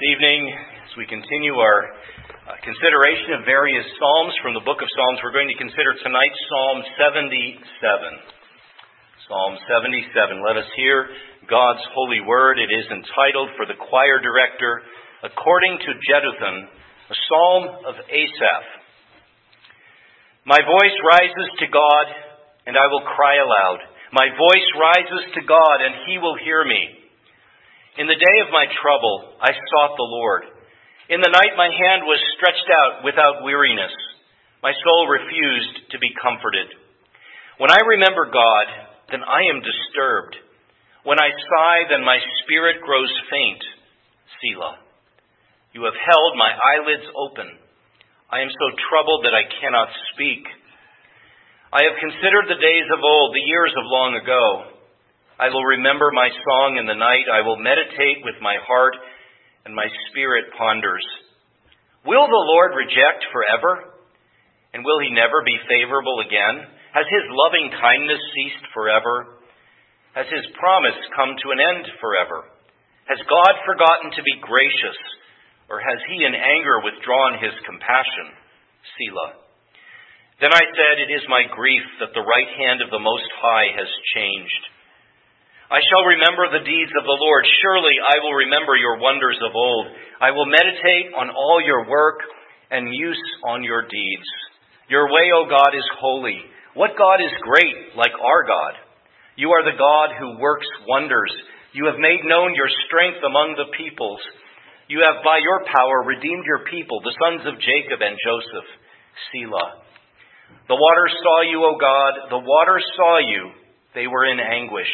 Evening, as we continue our uh, consideration of various Psalms from the book of Psalms, we're going to consider tonight Psalm 77. Psalm 77. Let us hear God's holy word. It is entitled for the choir director, according to Jeduthun, a psalm of Asaph. My voice rises to God, and I will cry aloud. My voice rises to God, and he will hear me. In the day of my trouble, I sought the Lord. In the night, my hand was stretched out without weariness. My soul refused to be comforted. When I remember God, then I am disturbed. When I sigh, then my spirit grows faint. Selah. You have held my eyelids open. I am so troubled that I cannot speak. I have considered the days of old, the years of long ago. I will remember my song in the night. I will meditate with my heart, and my spirit ponders. Will the Lord reject forever? And will he never be favorable again? Has his loving kindness ceased forever? Has his promise come to an end forever? Has God forgotten to be gracious? Or has he in anger withdrawn his compassion? Selah. Then I said, It is my grief that the right hand of the Most High has changed. I shall remember the deeds of the Lord. Surely I will remember your wonders of old. I will meditate on all your work and muse on your deeds. Your way, O God, is holy. What God is great like our God? You are the God who works wonders. You have made known your strength among the peoples. You have by your power redeemed your people, the sons of Jacob and Joseph. Selah. The waters saw you, O God. The waters saw you. They were in anguish.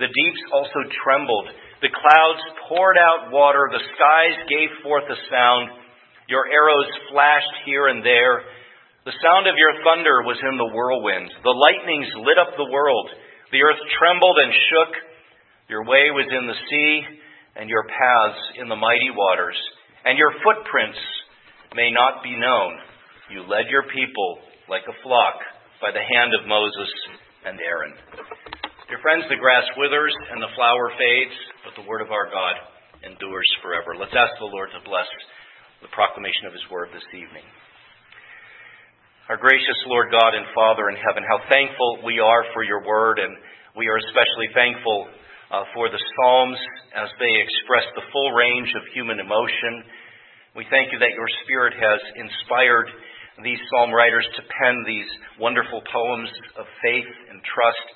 The deeps also trembled. The clouds poured out water. The skies gave forth a sound. Your arrows flashed here and there. The sound of your thunder was in the whirlwind. The lightnings lit up the world. The earth trembled and shook. Your way was in the sea, and your paths in the mighty waters. And your footprints may not be known. You led your people like a flock by the hand of Moses and Aaron. Dear friends, the grass withers and the flower fades, but the word of our God endures forever. Let's ask the Lord to bless the proclamation of his word this evening. Our gracious Lord God and Father in heaven, how thankful we are for your word, and we are especially thankful uh, for the Psalms as they express the full range of human emotion. We thank you that your Spirit has inspired these psalm writers to pen these wonderful poems of faith and trust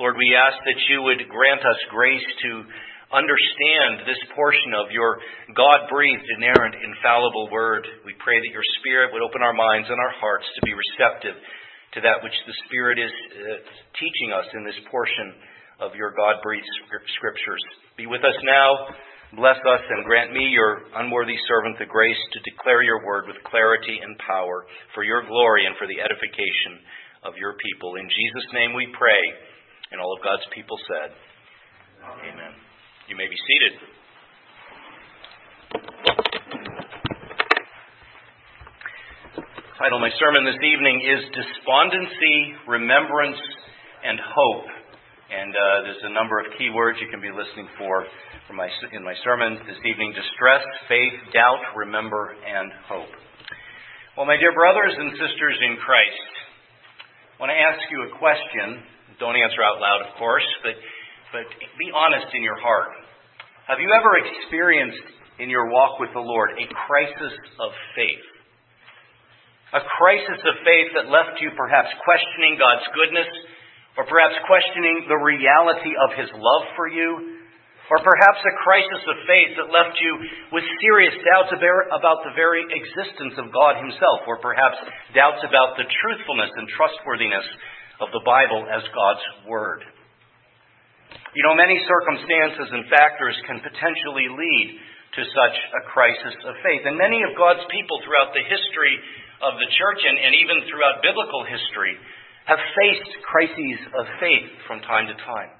Lord, we ask that you would grant us grace to understand this portion of your God breathed, inerrant, infallible word. We pray that your Spirit would open our minds and our hearts to be receptive to that which the Spirit is uh, teaching us in this portion of your God breathed scriptures. Be with us now. Bless us and grant me, your unworthy servant, the grace to declare your word with clarity and power for your glory and for the edification of your people. In Jesus' name we pray. God's people said, Amen. You may be seated. title of my sermon this evening is Despondency, Remembrance, and Hope. And uh, there's a number of key words you can be listening for from my, in my sermon this evening distress, faith, doubt, remember, and hope. Well, my dear brothers and sisters in Christ, I want to ask you a question don't answer out loud, of course, but, but be honest in your heart. Have you ever experienced in your walk with the Lord a crisis of faith? A crisis of faith that left you perhaps questioning God's goodness, or perhaps questioning the reality of His love for you, or perhaps a crisis of faith that left you with serious doubts about the very existence of God Himself, or perhaps doubts about the truthfulness and trustworthiness of the Bible as God's Word. You know, many circumstances and factors can potentially lead to such a crisis of faith. And many of God's people throughout the history of the church and, and even throughout biblical history have faced crises of faith from time to time.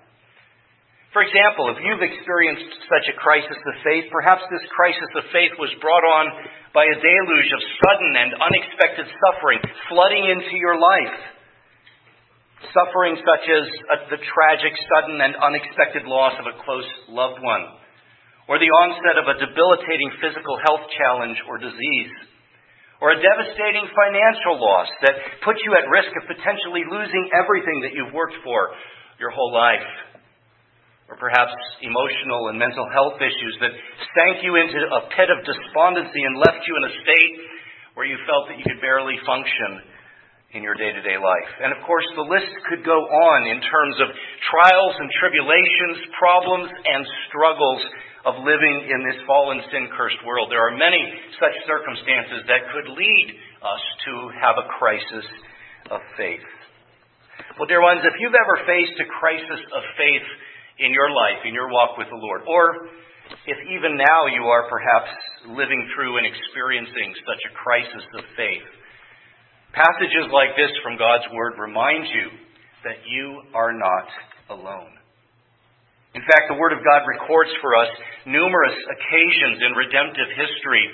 For example, if you've experienced such a crisis of faith, perhaps this crisis of faith was brought on by a deluge of sudden and unexpected suffering flooding into your life. Suffering such as a, the tragic, sudden, and unexpected loss of a close loved one. or the onset of a debilitating physical health challenge or disease, or a devastating financial loss that puts you at risk of potentially losing everything that you've worked for your whole life, or perhaps emotional and mental health issues that sank you into a pit of despondency and left you in a state where you felt that you could barely function in your day to day life. And of course, the list could go on in terms of trials and tribulations, problems and struggles of living in this fallen, sin cursed world. There are many such circumstances that could lead us to have a crisis of faith. Well, dear ones, if you've ever faced a crisis of faith in your life, in your walk with the Lord, or if even now you are perhaps living through and experiencing such a crisis of faith, passages like this from God's Word remind you that you are not alone. In fact, the Word of God records for us numerous occasions in redemptive history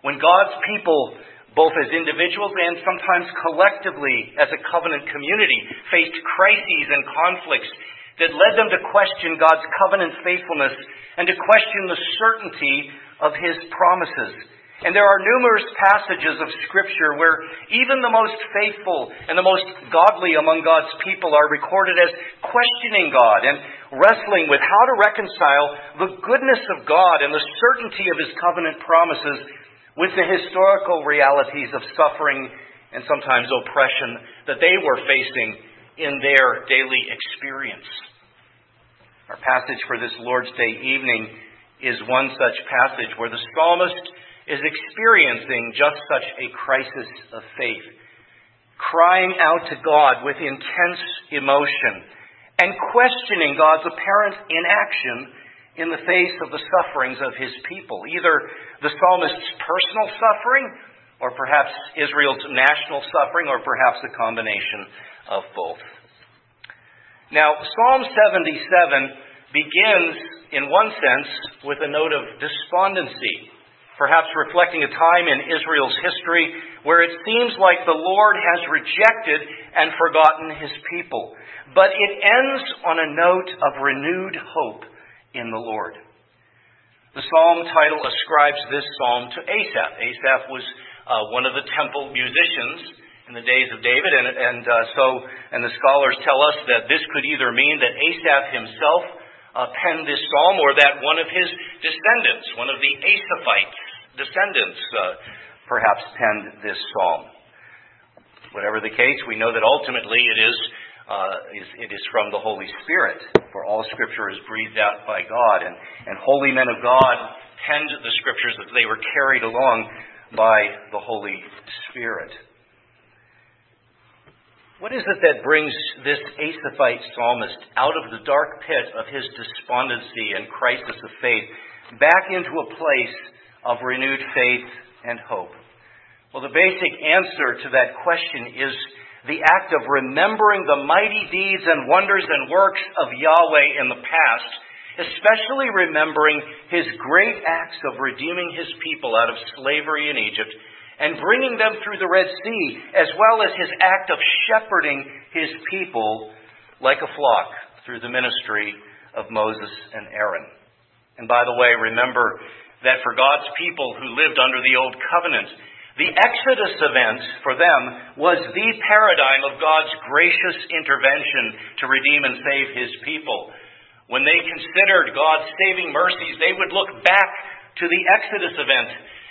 when God's people, both as individuals and sometimes collectively as a covenant community, faced crises and conflicts that led them to question God's covenant faithfulness and to question the certainty of His promises. And there are numerous passages of Scripture where even the most faithful and the most godly among God's people are recorded as questioning God and wrestling with how to reconcile the goodness of God and the certainty of His covenant promises with the historical realities of suffering and sometimes oppression that they were facing in their daily experience. Our passage for this Lord's Day evening is one such passage where the psalmist is experiencing just such a crisis of faith, crying out to God with intense emotion and questioning God's apparent inaction in the face of the sufferings of his people, either the psalmist's personal suffering or perhaps Israel's national suffering or perhaps a combination of both. Now, Psalm 77 begins, in one sense, with a note of despondency perhaps reflecting a time in Israel's history where it seems like the Lord has rejected and forgotten his people. But it ends on a note of renewed hope in the Lord. The psalm title ascribes this psalm to Asaph. Asaph was uh, one of the temple musicians in the days of David, and, and uh, so and the scholars tell us that this could either mean that Asaph himself uh, penned this psalm, or that one of his descendants, one of the Asaphites, descendants uh, perhaps penned this psalm. Whatever the case, we know that ultimately it is, uh, is, it is from the Holy Spirit, for all Scripture is breathed out by God, and, and holy men of God penned the Scriptures as they were carried along by the Holy Spirit. What is it that brings this Asaphite psalmist out of the dark pit of his despondency and crisis of faith back into a place of renewed faith and hope? Well, the basic answer to that question is the act of remembering the mighty deeds and wonders and works of Yahweh in the past, especially remembering his great acts of redeeming his people out of slavery in Egypt and bringing them through the Red Sea, as well as his act of shepherding his people like a flock through the ministry of Moses and Aaron. And by the way, remember that for God's people who lived under the Old Covenant, the Exodus event for them was the paradigm of God's gracious intervention to redeem and save His people. When they considered God's saving mercies, they would look back to the Exodus event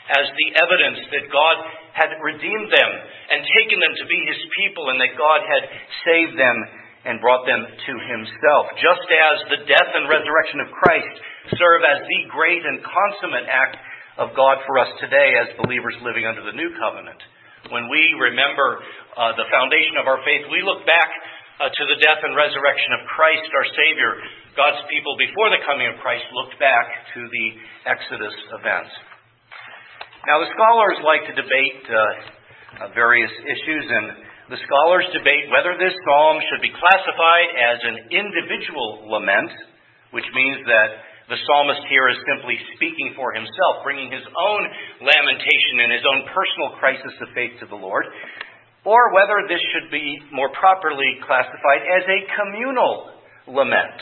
as the evidence that God had redeemed them and taken them to be His people and that God had saved them and brought them to Himself. Just as the death and resurrection of Christ serve as the great and consummate act of God for us today as believers living under the new covenant. When we remember uh, the foundation of our faith, we look back uh, to the death and resurrection of Christ, our Savior. God's people before the coming of Christ looked back to the Exodus events. Now, the scholars like to debate uh, uh various issues, and the scholars debate whether this psalm should be classified as an individual lament, which means that the psalmist here is simply speaking for himself, bringing his own lamentation and his own personal crisis of faith to the Lord, or whether this should be more properly classified as a communal lament,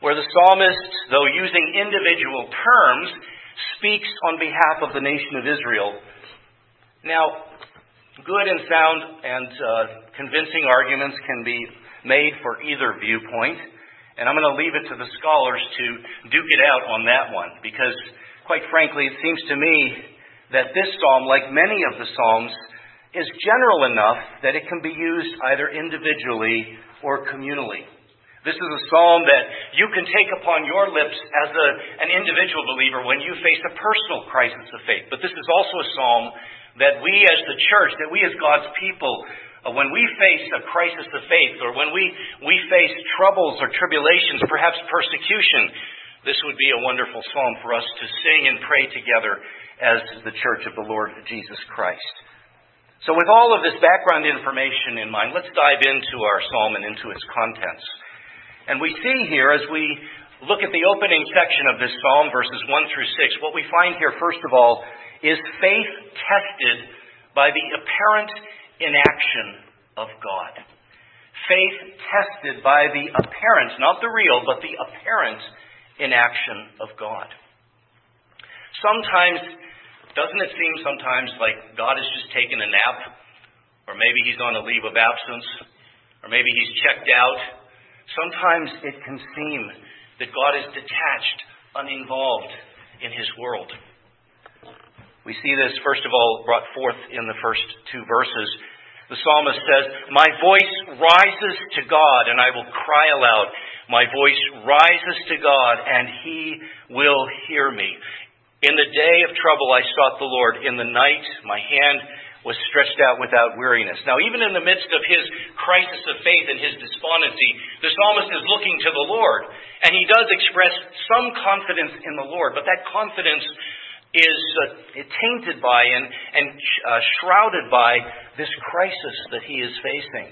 where the psalmist, though using individual terms, speaks on behalf of the nation of Israel. Now, good and sound and uh, convincing arguments can be made for either viewpoint, and I'm going to leave it to the scholars to duke it out on that one, because, quite frankly, it seems to me that this psalm, like many of the psalms, is general enough that it can be used either individually or communally. This is a psalm that you can take upon your lips as a, an individual believer when you face a personal crisis of faith. But this is also a psalm that we as the church, that we as God's people, uh, when we face a crisis of faith or when we, we face troubles or tribulations, perhaps persecution, this would be a wonderful psalm for us to sing and pray together as the church of the Lord Jesus Christ. So, with all of this background information in mind, let's dive into our psalm and into its contents. And we see here, as we look at the opening section of this psalm, verses 1 through 6, what we find here, first of all, is faith tested by the apparent inaction of God. Faith tested by the apparent, not the real, but the apparent inaction of God. Sometimes, doesn't it seem sometimes like God has just taken a nap? Or maybe he's on a leave of absence? Or maybe he's checked out? Sometimes it can seem that God is detached, uninvolved in his world. We see this, first of all, brought forth in the first two verses. The psalmist says, My voice rises to God, and I will cry aloud. My voice rises to God, and he will hear me. In the day of trouble I sought the Lord. In the night my hand was stretched out without weariness. Now, even in the midst of his crisis of faith and his despondency, the psalmist is looking to the Lord. And he does express some confidence in the Lord, but that confidence is uh, tainted by and, and uh, shrouded by this crisis that he is facing.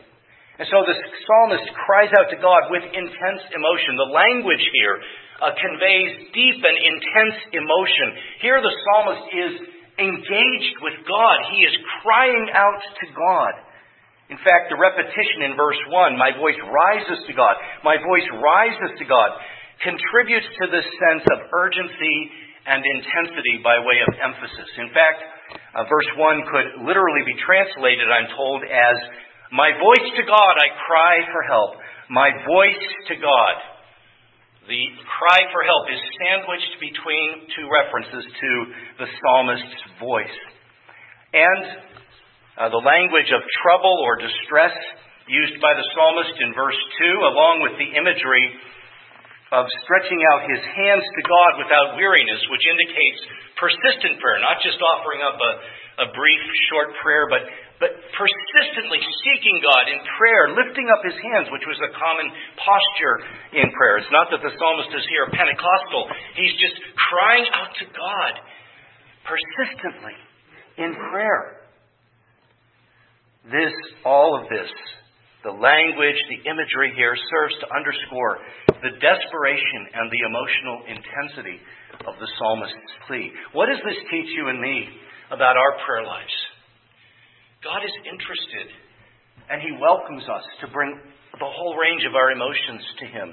And so the psalmist cries out to God with intense emotion. The language here uh, conveys deep and intense emotion. Here the psalmist is engaged with God. He is crying out to God. In fact, the repetition in verse 1, my voice rises to God, my voice rises to God, contributes to this sense of urgency and intensity by way of emphasis. In fact, uh, verse 1 could literally be translated, I'm told, as, My voice to God, I cry for help. My voice to God. The cry for help is sandwiched between two references to the psalmist's voice. And uh, the language of trouble or distress used by the psalmist in verse 2, along with the imagery of stretching out his hands to God without weariness, which indicates persistent prayer, not just offering up a, a brief, short prayer, but but persistently seeking God in prayer, lifting up his hands, which was a common posture in prayer. It's not that the psalmist is here Pentecostal. He's just crying out to God persistently in prayer. This, all of this, the language, the imagery here serves to underscore the desperation and the emotional intensity of the psalmist's plea. What does this teach you and me about our prayer lives? God is interested, and He welcomes us to bring the whole range of our emotions to Him.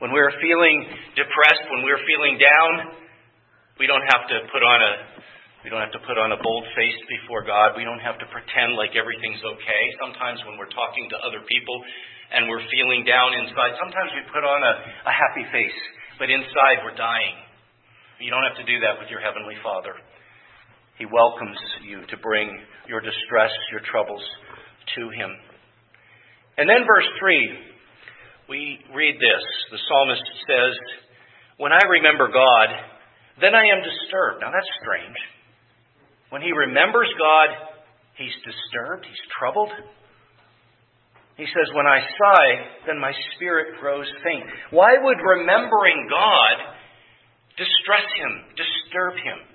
When we're feeling depressed, when we're feeling down, we don't have to put on a we don't have to put on a bold face before God. We don't have to pretend like everything's okay. Sometimes when we're talking to other people and we're feeling down inside, sometimes we put on a, a happy face, but inside we're dying. You don't have to do that with your Heavenly Father. He welcomes you to bring your distress, your troubles to Him. And then, verse 3, we read this. The psalmist says, When I remember God, then I am disturbed. Now, that's strange. When he remembers God, he's disturbed, he's troubled. He says, When I sigh, then my spirit grows faint. Why would remembering God distress him, disturb him?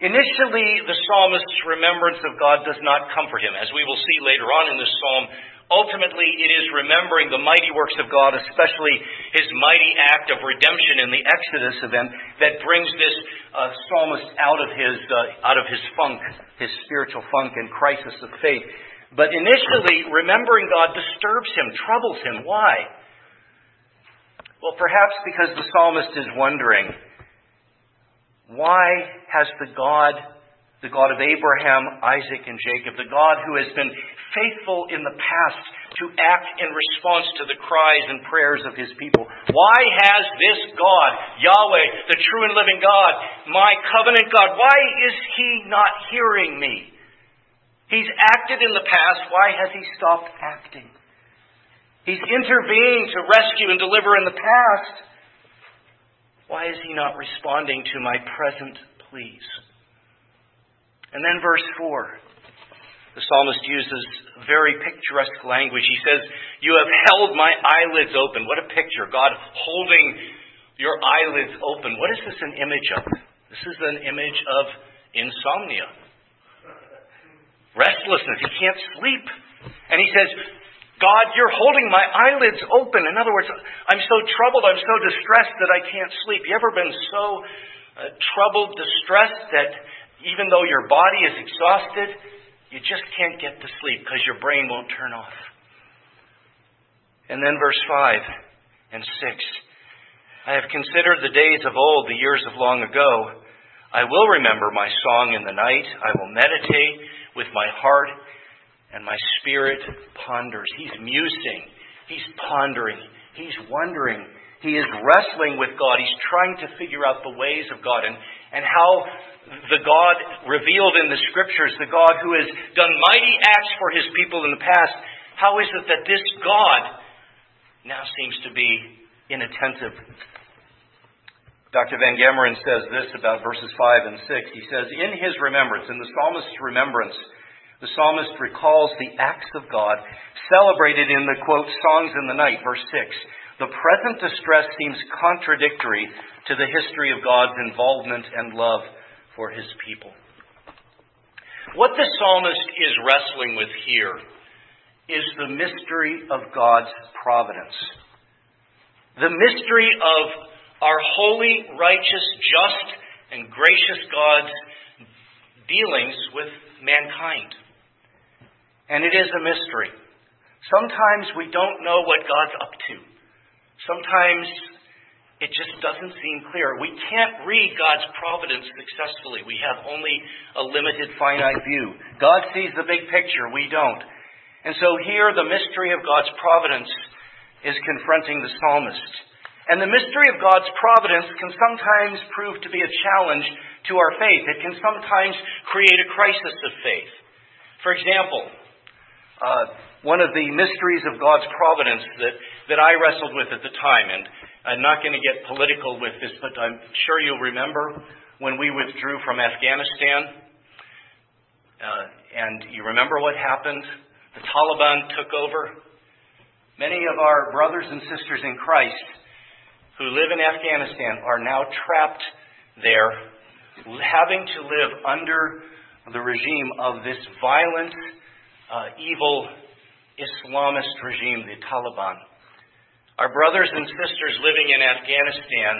Initially, the psalmist's remembrance of God does not comfort him. As we will see later on in this psalm, ultimately it is remembering the mighty works of God, especially his mighty act of redemption in the Exodus event, that brings this uh, psalmist out of his uh, out of his funk, his spiritual funk and crisis of faith. But initially, remembering God disturbs him, troubles him. Why? Well, perhaps because the psalmist is wondering why has the God, the God of Abraham, Isaac, and Jacob, the God who has been faithful in the past to act in response to the cries and prayers of his people, why has this God, Yahweh, the true and living God, my covenant God, why is he not hearing me? He's acted in the past. Why has he stopped acting? He's intervened to rescue and deliver in the past. Why is he not responding to my present pleas? And then verse 4. The psalmist uses very picturesque language. He says, You have held my eyelids open. What a picture. God holding your eyelids open. What is this an image of? This is an image of insomnia, restlessness. He can't sleep. And he says, God, you're holding my eyelids open. In other words, I'm so troubled, I'm so distressed that I can't sleep. You ever been so uh, troubled, distressed that even though your body is exhausted, you just can't get to sleep because your brain won't turn off? And then verse 5 and 6. I have considered the days of old, the years of long ago. I will remember my song in the night. I will meditate with my heart and my spirit ponders. He's musing. He's pondering. He's wondering. He is wrestling with God. He's trying to figure out the ways of God and, and how the God revealed in the scriptures, the God who has done mighty acts for his people in the past, how is it that this God now seems to be inattentive? Dr. Van Gemeren says this about verses 5 and 6. He says, In his remembrance, in the psalmist's remembrance, the psalmist recalls the acts of God celebrated in the quote, songs in the night, verse 6. The present distress seems contradictory to the history of God's involvement and love for his people. What the psalmist is wrestling with here is the mystery of God's providence. The mystery of our holy, righteous, just, and gracious God's dealings with mankind. And it is a mystery. Sometimes we don't know what God's up to. Sometimes it just doesn't seem clear. We can't read God's providence successfully. We have only a limited, finite view. God sees the big picture, we don't. And so here, the mystery of God's providence is confronting the psalmist. And the mystery of God's providence can sometimes prove to be a challenge to our faith. It can sometimes create a crisis of faith. For example, uh, one of the mysteries of God's providence that, that I wrestled with at the time. And I'm not going to get political with this, but I'm sure you'll remember when we withdrew from Afghanistan. Uh, and you remember what happened? The Taliban took over. Many of our brothers and sisters in Christ who live in Afghanistan are now trapped there, having to live under the regime of this violent, uh, evil Islamist regime, the Taliban. Our brothers and sisters living in Afghanistan,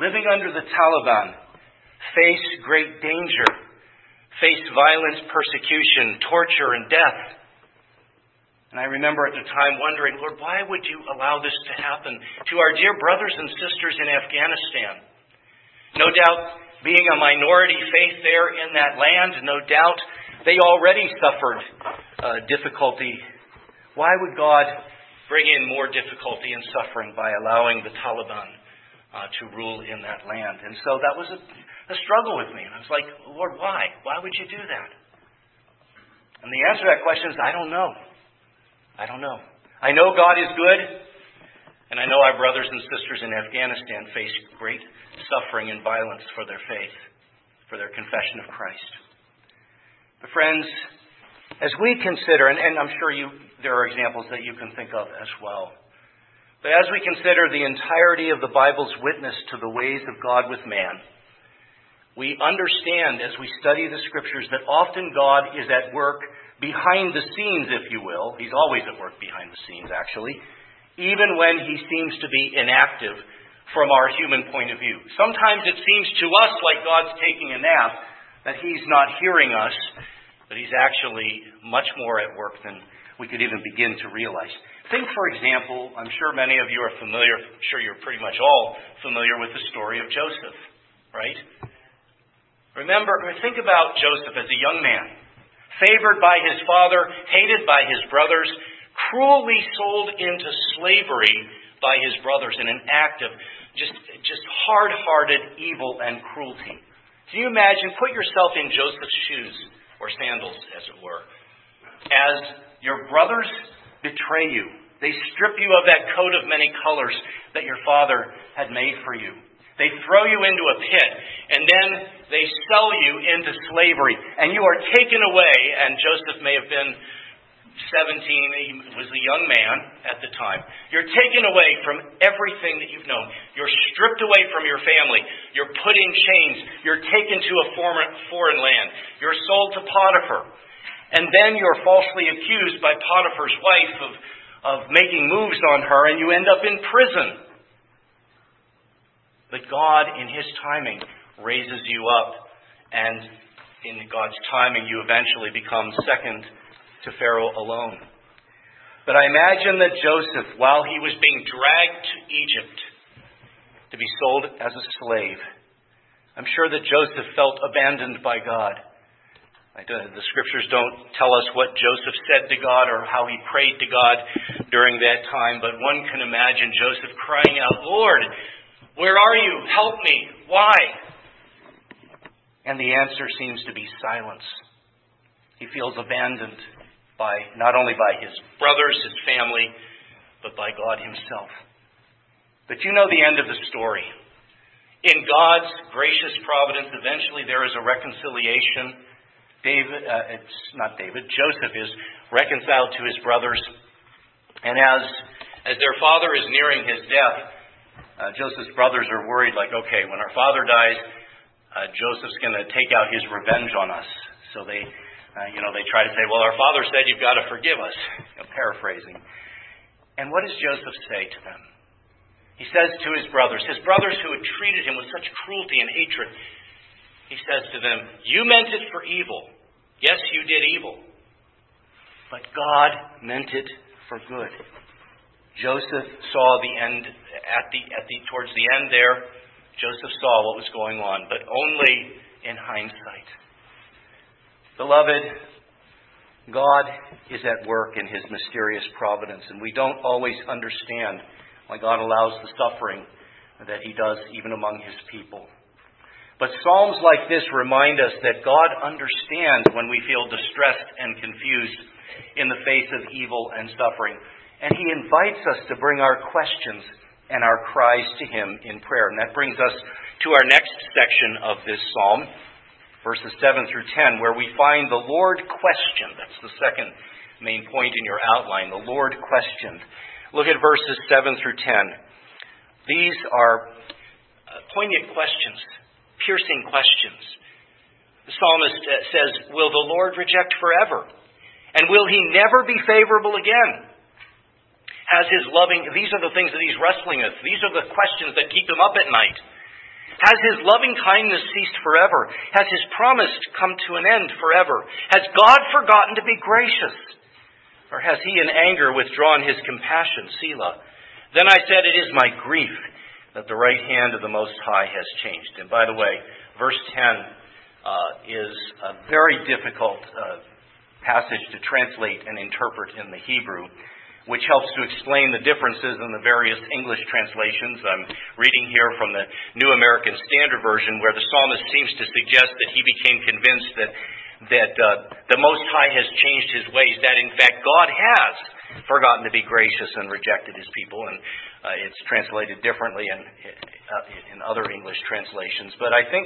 living under the Taliban, face great danger, face violence, persecution, torture, and death. And I remember at the time wondering, Lord, why would you allow this to happen to our dear brothers and sisters in Afghanistan? No doubt, being a minority faith there in that land, no doubt they already suffered uh, difficulty. Why would God bring in more difficulty and suffering by allowing the Taliban uh, to rule in that land? And so that was a, a struggle with me. And I was like, Lord, why? Why would you do that? And the answer to that question is, I don't know. I don't know. I know God is good, and I know our brothers and sisters in Afghanistan face great suffering and violence for their faith, for their confession of Christ. Friends, as we consider, and, and I'm sure you, there are examples that you can think of as well, but as we consider the entirety of the Bible's witness to the ways of God with man, we understand as we study the Scriptures that often God is at work behind the scenes, if you will. He's always at work behind the scenes, actually, even when he seems to be inactive from our human point of view. Sometimes it seems to us like God's taking a nap, that he's not hearing us, but he's actually much more at work than we could even begin to realize. Think, for example, I'm sure many of you are familiar, I'm sure you're pretty much all familiar with the story of Joseph, right? Remember, think about Joseph as a young man, favored by his father, hated by his brothers, cruelly sold into slavery by his brothers in an act of just, just hard hearted evil and cruelty. Can you imagine? Put yourself in Joseph's shoes, or sandals, as it were, as your brothers betray you they strip you of that coat of many colors that your father had made for you. They throw you into a pit, and then they sell you into slavery, and you are taken away. And Joseph may have been 17, he was a young man at the time. You're taken away from everything that you've known. You're stripped away from your family. You're put in chains. You're taken to a foreign land. You're sold to Potiphar. And then you're falsely accused by Potiphar's wife of of making moves on her and you end up in prison. But God, in His timing, raises you up, and in God's timing, you eventually become second to Pharaoh alone. But I imagine that Joseph, while he was being dragged to Egypt to be sold as a slave, I'm sure that Joseph felt abandoned by God. The scriptures don't tell us what Joseph said to God or how he prayed to God during that time, but one can imagine Joseph crying out, Lord, where are you? Help me. Why? And the answer seems to be silence. He feels abandoned by not only by his brothers, his family, but by God himself. But you know the end of the story. In God's gracious providence, eventually there is a reconciliation David, uh, it's not David, Joseph is reconciled to his brothers. And as, as their father is nearing his death, uh, Joseph's brothers are worried, like, okay, when our father dies, uh, Joseph's going to take out his revenge on us. So they, uh, you know, they try to say, well, our father said you've got to forgive us. Know, paraphrasing. And what does Joseph say to them? He says to his brothers, his brothers who had treated him with such cruelty and hatred, he says to them, You meant it for evil. Yes, you did evil. But God meant it for good. Joseph saw the end at the, at the towards the end there. Joseph saw what was going on, but only in hindsight. Beloved, God is at work in his mysterious providence, and we don't always understand why God allows the suffering that he does even among his people. But Psalms like this remind us that God understands when we feel distressed and confused in the face of evil and suffering. And He invites us to bring our questions and our cries to Him in prayer. And that brings us to our next section of this psalm, verses 7 through 10, where we find the Lord questioned. That's the second main point in your outline, the Lord questioned. Look at verses 7 through 10. These are poignant questions piercing questions. The psalmist uh, says, Will the Lord reject forever? And will he never be favorable again? Has his loving, these are the things that he's wrestling with. These are the questions that keep him up at night. Has his loving kindness ceased forever? Has his promise come to an end forever? Has God forgotten to be gracious? Or has he in anger withdrawn his compassion? Selah. Then I said, It is my grief that the right hand of the Most High has changed. And by the way, verse 10 uh, is a very difficult uh, passage to translate and interpret in the Hebrew, which helps to explain the differences in the various English translations. I'm reading here from the New American Standard Version, where the psalmist seems to suggest that he became convinced that that uh, the Most High has changed his ways, that in fact God has forgotten to be gracious and rejected his people. And uh, it's translated differently in, uh, in other English translations. But I think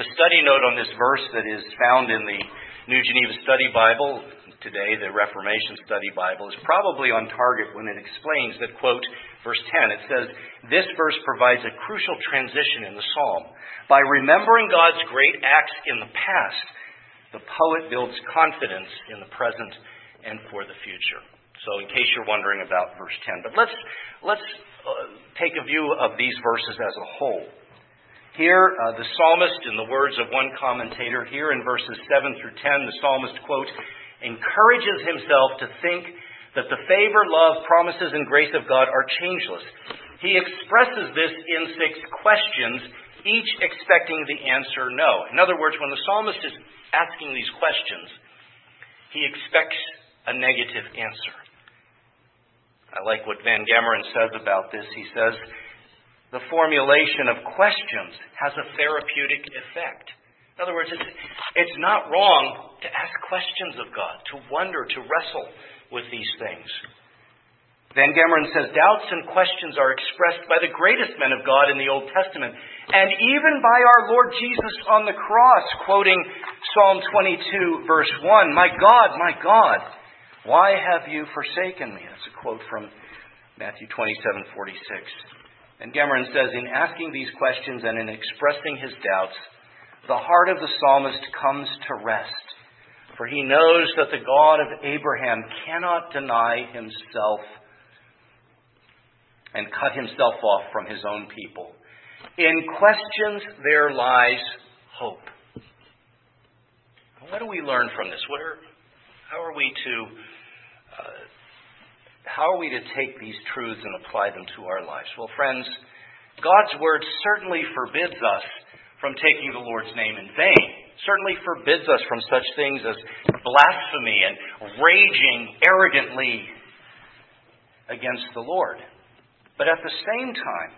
the study note on this verse that is found in the New Geneva Study Bible today, the Reformation Study Bible, is probably on target when it explains that, quote, verse 10, it says, This verse provides a crucial transition in the psalm. By remembering God's great acts in the past, the poet builds confidence in the present and for the future. So, in case you're wondering about verse 10, but let's let's uh, take a view of these verses as a whole. Here, uh, the psalmist, in the words of one commentator, here in verses 7 through 10, the psalmist, quote, encourages himself to think that the favor, love, promises, and grace of God are changeless. He expresses this in six questions, each expecting the answer no. In other words, when the psalmist is asking these questions, he expects a negative answer. I like what Van Gemeren says about this. He says, the formulation of questions has a therapeutic effect. In other words, it's, it's not wrong to ask questions of God, to wonder, to wrestle with these things. Van Gemeren says doubts and questions are expressed by the greatest men of God in the Old Testament, and even by our Lord Jesus on the cross, quoting Psalm 22, verse 1 My God, my God, why have you forsaken me? That's a quote from Matthew 27, 46. Van Gemeren says, in asking these questions and in expressing his doubts, the heart of the psalmist comes to rest for he knows that the God of Abraham cannot deny himself and cut himself off from his own people. In questions there lies hope. What do we learn from this? What are, how are we to uh, how are we to take these truths and apply them to our lives? Well, friends, God's word certainly forbids us from taking the Lord's name in vain. Certainly forbids us from such things as blasphemy and raging arrogantly against the Lord. But at the same time,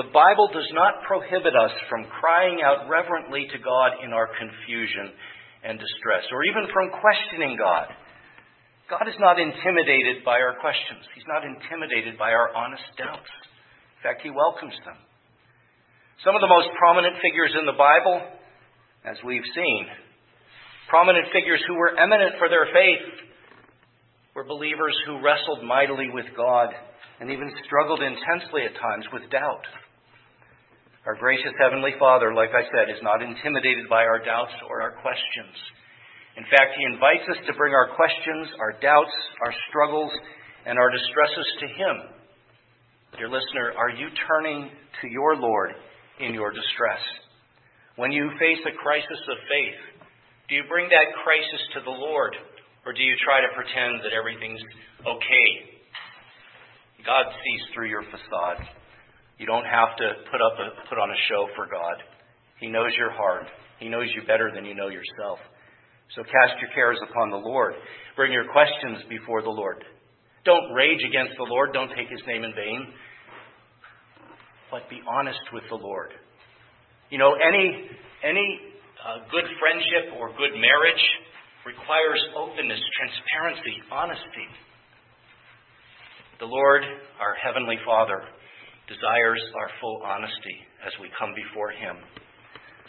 the Bible does not prohibit us from crying out reverently to God in our confusion and distress, or even from questioning God. God is not intimidated by our questions. He's not intimidated by our honest doubts. In fact, He welcomes them. Some of the most prominent figures in the Bible, as we've seen, prominent figures who were eminent for their faith, were believers who wrestled mightily with God and even struggled intensely at times with doubt. Our gracious Heavenly Father, like I said, is not intimidated by our doubts or our questions. In fact, He invites us to bring our questions, our doubts, our struggles, and our distresses to Him. Dear listener, are you turning to your Lord in your distress. When you face a crisis of faith, do you bring that crisis to the Lord, or do you try to pretend that everything's okay? God sees through your facade. You don't have to put up a, put on a show for God. He knows your heart. He knows you better than you know yourself. So cast your cares upon the Lord. Bring your questions before the Lord. Don't rage against the Lord. Don't take his name in vain but be honest with the Lord. You know, any, any uh, good friendship or good marriage requires openness, transparency, honesty. The Lord, our Heavenly Father, desires our full honesty as we come before Him.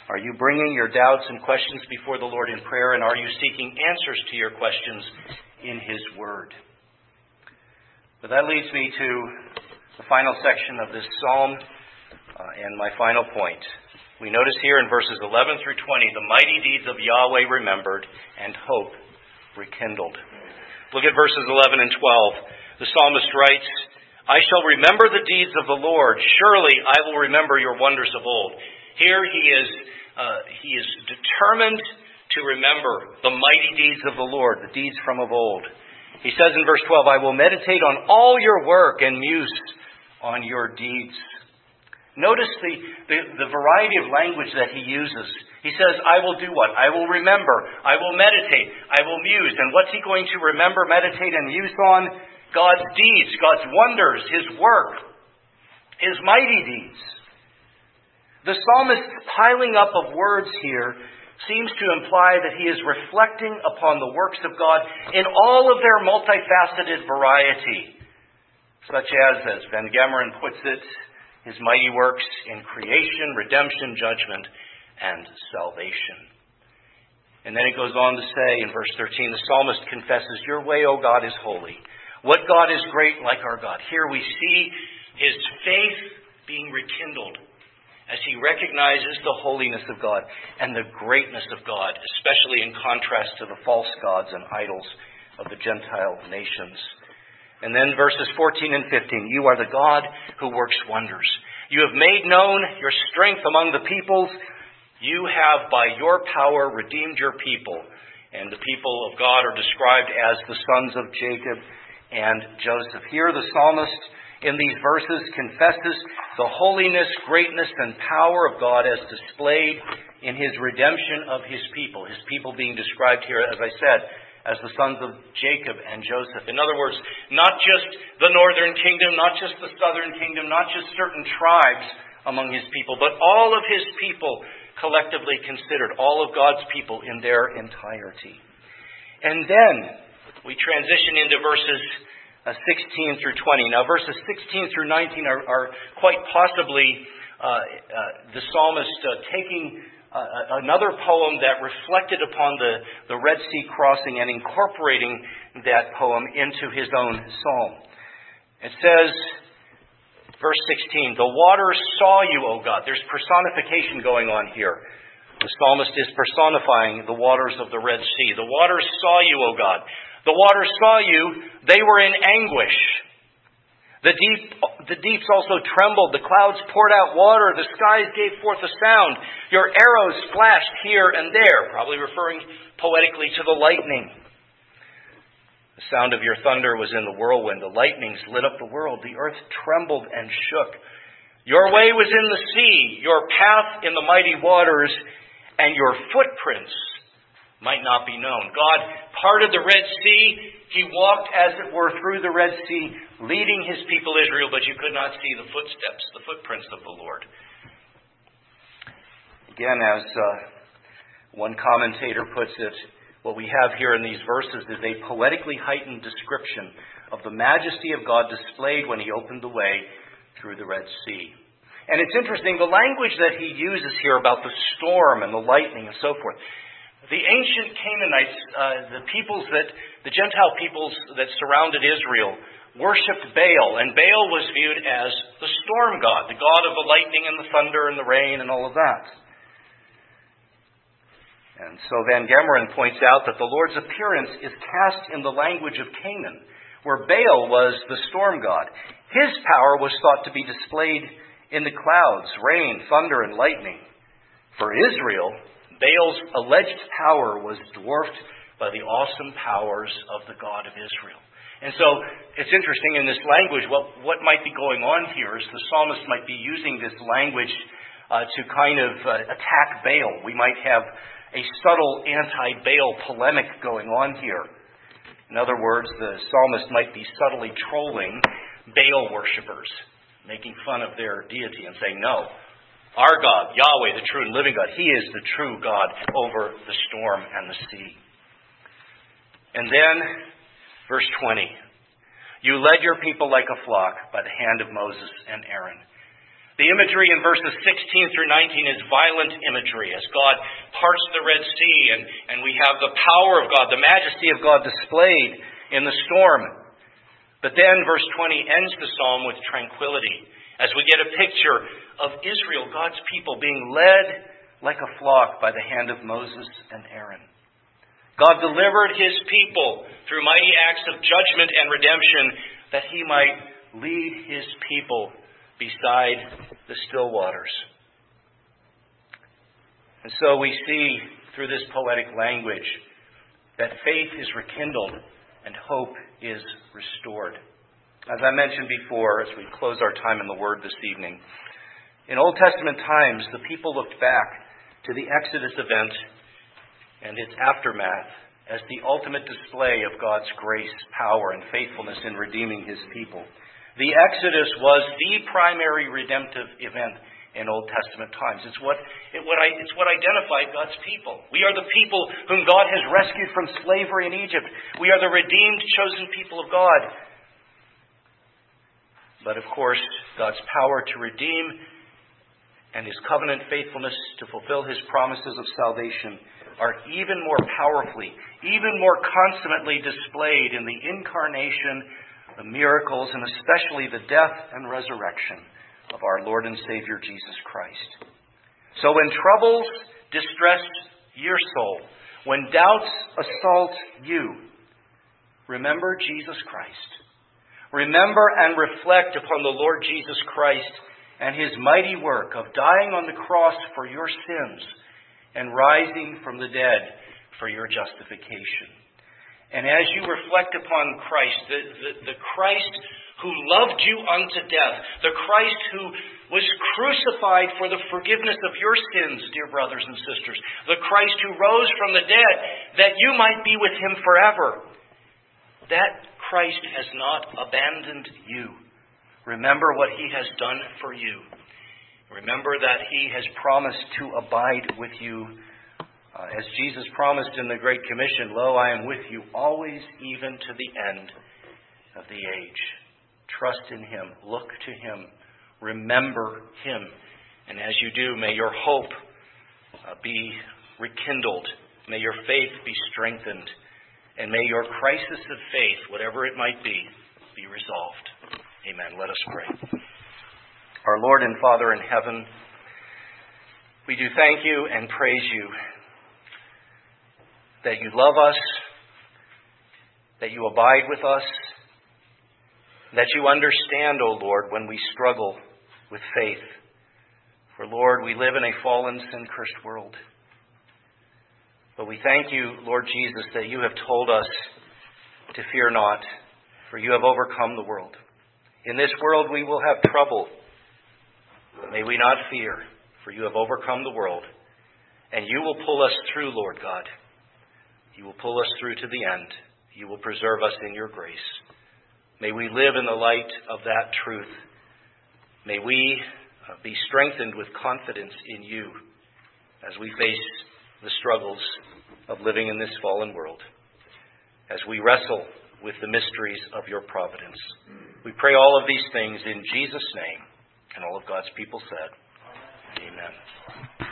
Are you bringing your doubts and questions before the Lord in prayer, and are you seeking answers to your questions in His Word? But that leads me to the final section of this psalm uh, and my final point. We notice here in verses 11 through 20 the mighty deeds of Yahweh remembered and hope rekindled. Look at verses 11 and 12. The psalmist writes, I shall remember the deeds of the Lord. Surely I will remember your wonders of old. Here he is, uh, he is determined to remember the mighty deeds of the Lord, the deeds from of old. He says in verse 12, I will meditate on all your work and muse on your deeds. Notice the, the, the, variety of language that he uses. He says, I will do what? I will remember. I will meditate. I will muse. And what's he going to remember, meditate, and muse on? God's deeds, God's wonders, his work, his mighty deeds. The psalmist's piling up of words here seems to imply that he is reflecting upon the works of God in all of their multifaceted variety, such as, as Van Gemeren puts it, his mighty works in creation, redemption, judgment, and salvation. And then it goes on to say in verse 13, the psalmist confesses, Your way, O God, is holy. What God is great like our God? Here we see his faith being rekindled as he recognizes the holiness of God and the greatness of God, especially in contrast to the false gods and idols of the Gentile nations. And then verses 14 and 15. You are the God who works wonders. You have made known your strength among the peoples. You have by your power redeemed your people. And the people of God are described as the sons of Jacob and Joseph. Here, the psalmist in these verses confesses the holiness, greatness, and power of God as displayed in his redemption of his people. His people being described here, as I said, as the sons of Jacob and Joseph. In other words, not just the northern kingdom, not just the southern kingdom, not just certain tribes among his people, but all of his people collectively considered, all of God's people in their entirety. And then we transition into verses uh, 16 through 20. Now, verses 16 through 19 are, are quite possibly uh, uh, the psalmist uh, taking another poem that reflected upon the, the Red Sea crossing and incorporating that poem into his own psalm. It says, verse 16, The waters saw you, O God. There's personification going on here. The psalmist is personifying the waters of the Red Sea. The waters saw you, O God. The waters saw you. They were in anguish. The, deep, the deeps also trembled. The clouds poured out water. The skies gave forth a sound. Your arrows flashed here and there, probably referring poetically to the lightning. The sound of your thunder was in the whirlwind. The lightnings lit up the world. The earth trembled and shook. Your way was in the sea, your path in the mighty waters and your footprints might not be known. God parted the Red Sea. He walked, as it were, through the Red Sea, leading his people Israel, but you could not see the footsteps, the footprints of the Lord. Again, as uh, one commentator puts it, what we have here in these verses is a poetically heightened description of the majesty of God displayed when he opened the way through the Red Sea. And it's interesting, the language that he uses here about the storm and the lightning and so forth. The ancient Canaanites, uh, the peoples that, the Gentile peoples that surrounded Israel, worshipped Baal, and Baal was viewed as the storm god, the god of the lightning and the thunder and the rain and all of that. And so Van Gemeren points out that the Lord's appearance is cast in the language of Canaan, where Baal was the storm god. His power was thought to be displayed in the clouds, rain, thunder, and lightning. For Israel, Baal's alleged power was dwarfed by the awesome powers of the God of Israel. And so it's interesting in this language, what, what might be going on here is the psalmist might be using this language uh, to kind of uh, attack Baal. We might have a subtle anti Baal polemic going on here. In other words, the psalmist might be subtly trolling Baal worshippers making fun of their deity and saying, No, our God, Yahweh, the true and living God, He is the true God over the storm and the sea. And then, verse 20 You led your people like a flock by the hand of Moses and Aaron. The imagery in verses 16 through 19 is violent imagery as God parts the Red Sea and, and we have the power of God, the majesty of God displayed in the storm. But then verse 20 ends the psalm with tranquility as we get a picture of Israel, God's people, being led like a flock by the hand of Moses and Aaron. God delivered his people through mighty acts of judgment and redemption that he might lead his people beside the still waters. And so we see through this poetic language that faith is rekindled and hope is restored. As I mentioned before, as we close our time in the Word this evening, in Old Testament times, the people looked back to the Exodus event and its aftermath as the ultimate display of God's grace, power, and faithfulness in redeeming His people. The Exodus was the primary redemptive event in Old Testament times. It's what, it, what I, it's what identified God's people. We are the people whom God has rescued from slavery in Egypt. We are the redeemed, chosen people of God. But of course, God's power to redeem and his covenant faithfulness to fulfill his promises of salvation are even more powerfully, even more consummately displayed in the incarnation, the miracles, and especially the death and resurrection of our Lord and Savior Jesus Christ. So when troubles distress your soul, when doubts assault you, remember Jesus Christ. Remember and reflect upon the Lord Jesus Christ and his mighty work of dying on the cross for your sins and rising from the dead for your justification. And as you reflect upon Christ, the, the, the Christ who loved you unto death, the Christ who was crucified for the forgiveness of your sins, dear brothers and sisters, the Christ who rose from the dead that you might be with him forever. That Christ has not abandoned you. Remember what he has done for you. Remember that he has promised to abide with you uh, as Jesus promised in the Great Commission, Lo, I am with you always, even to the end of the age. Trust in Him. Look to Him. Remember Him. And as you do, may your hope uh, be rekindled. May your faith be strengthened. And may your crisis of faith, whatever it might be, be resolved. Amen. Let us pray. Our Lord and Father in heaven, we do thank you and praise you that you love us, that you abide with us, that you understand, O Lord, when we struggle with faith. For, Lord, we live in a fallen, sin cursed world. But we thank you, Lord Jesus, that you have told us to fear not, for you have overcome the world. In this world we will have trouble. May we not fear, for you have overcome the world. And you will pull us through, Lord God. You will pull us through to the end. You will preserve us in your grace. May we live in the light of that truth. May we uh, be strengthened with confidence in you as we face the struggles of living in this fallen world, as we wrestle with the mysteries of your providence. We pray all of these things in Jesus' name. And all of God's people said, Amen.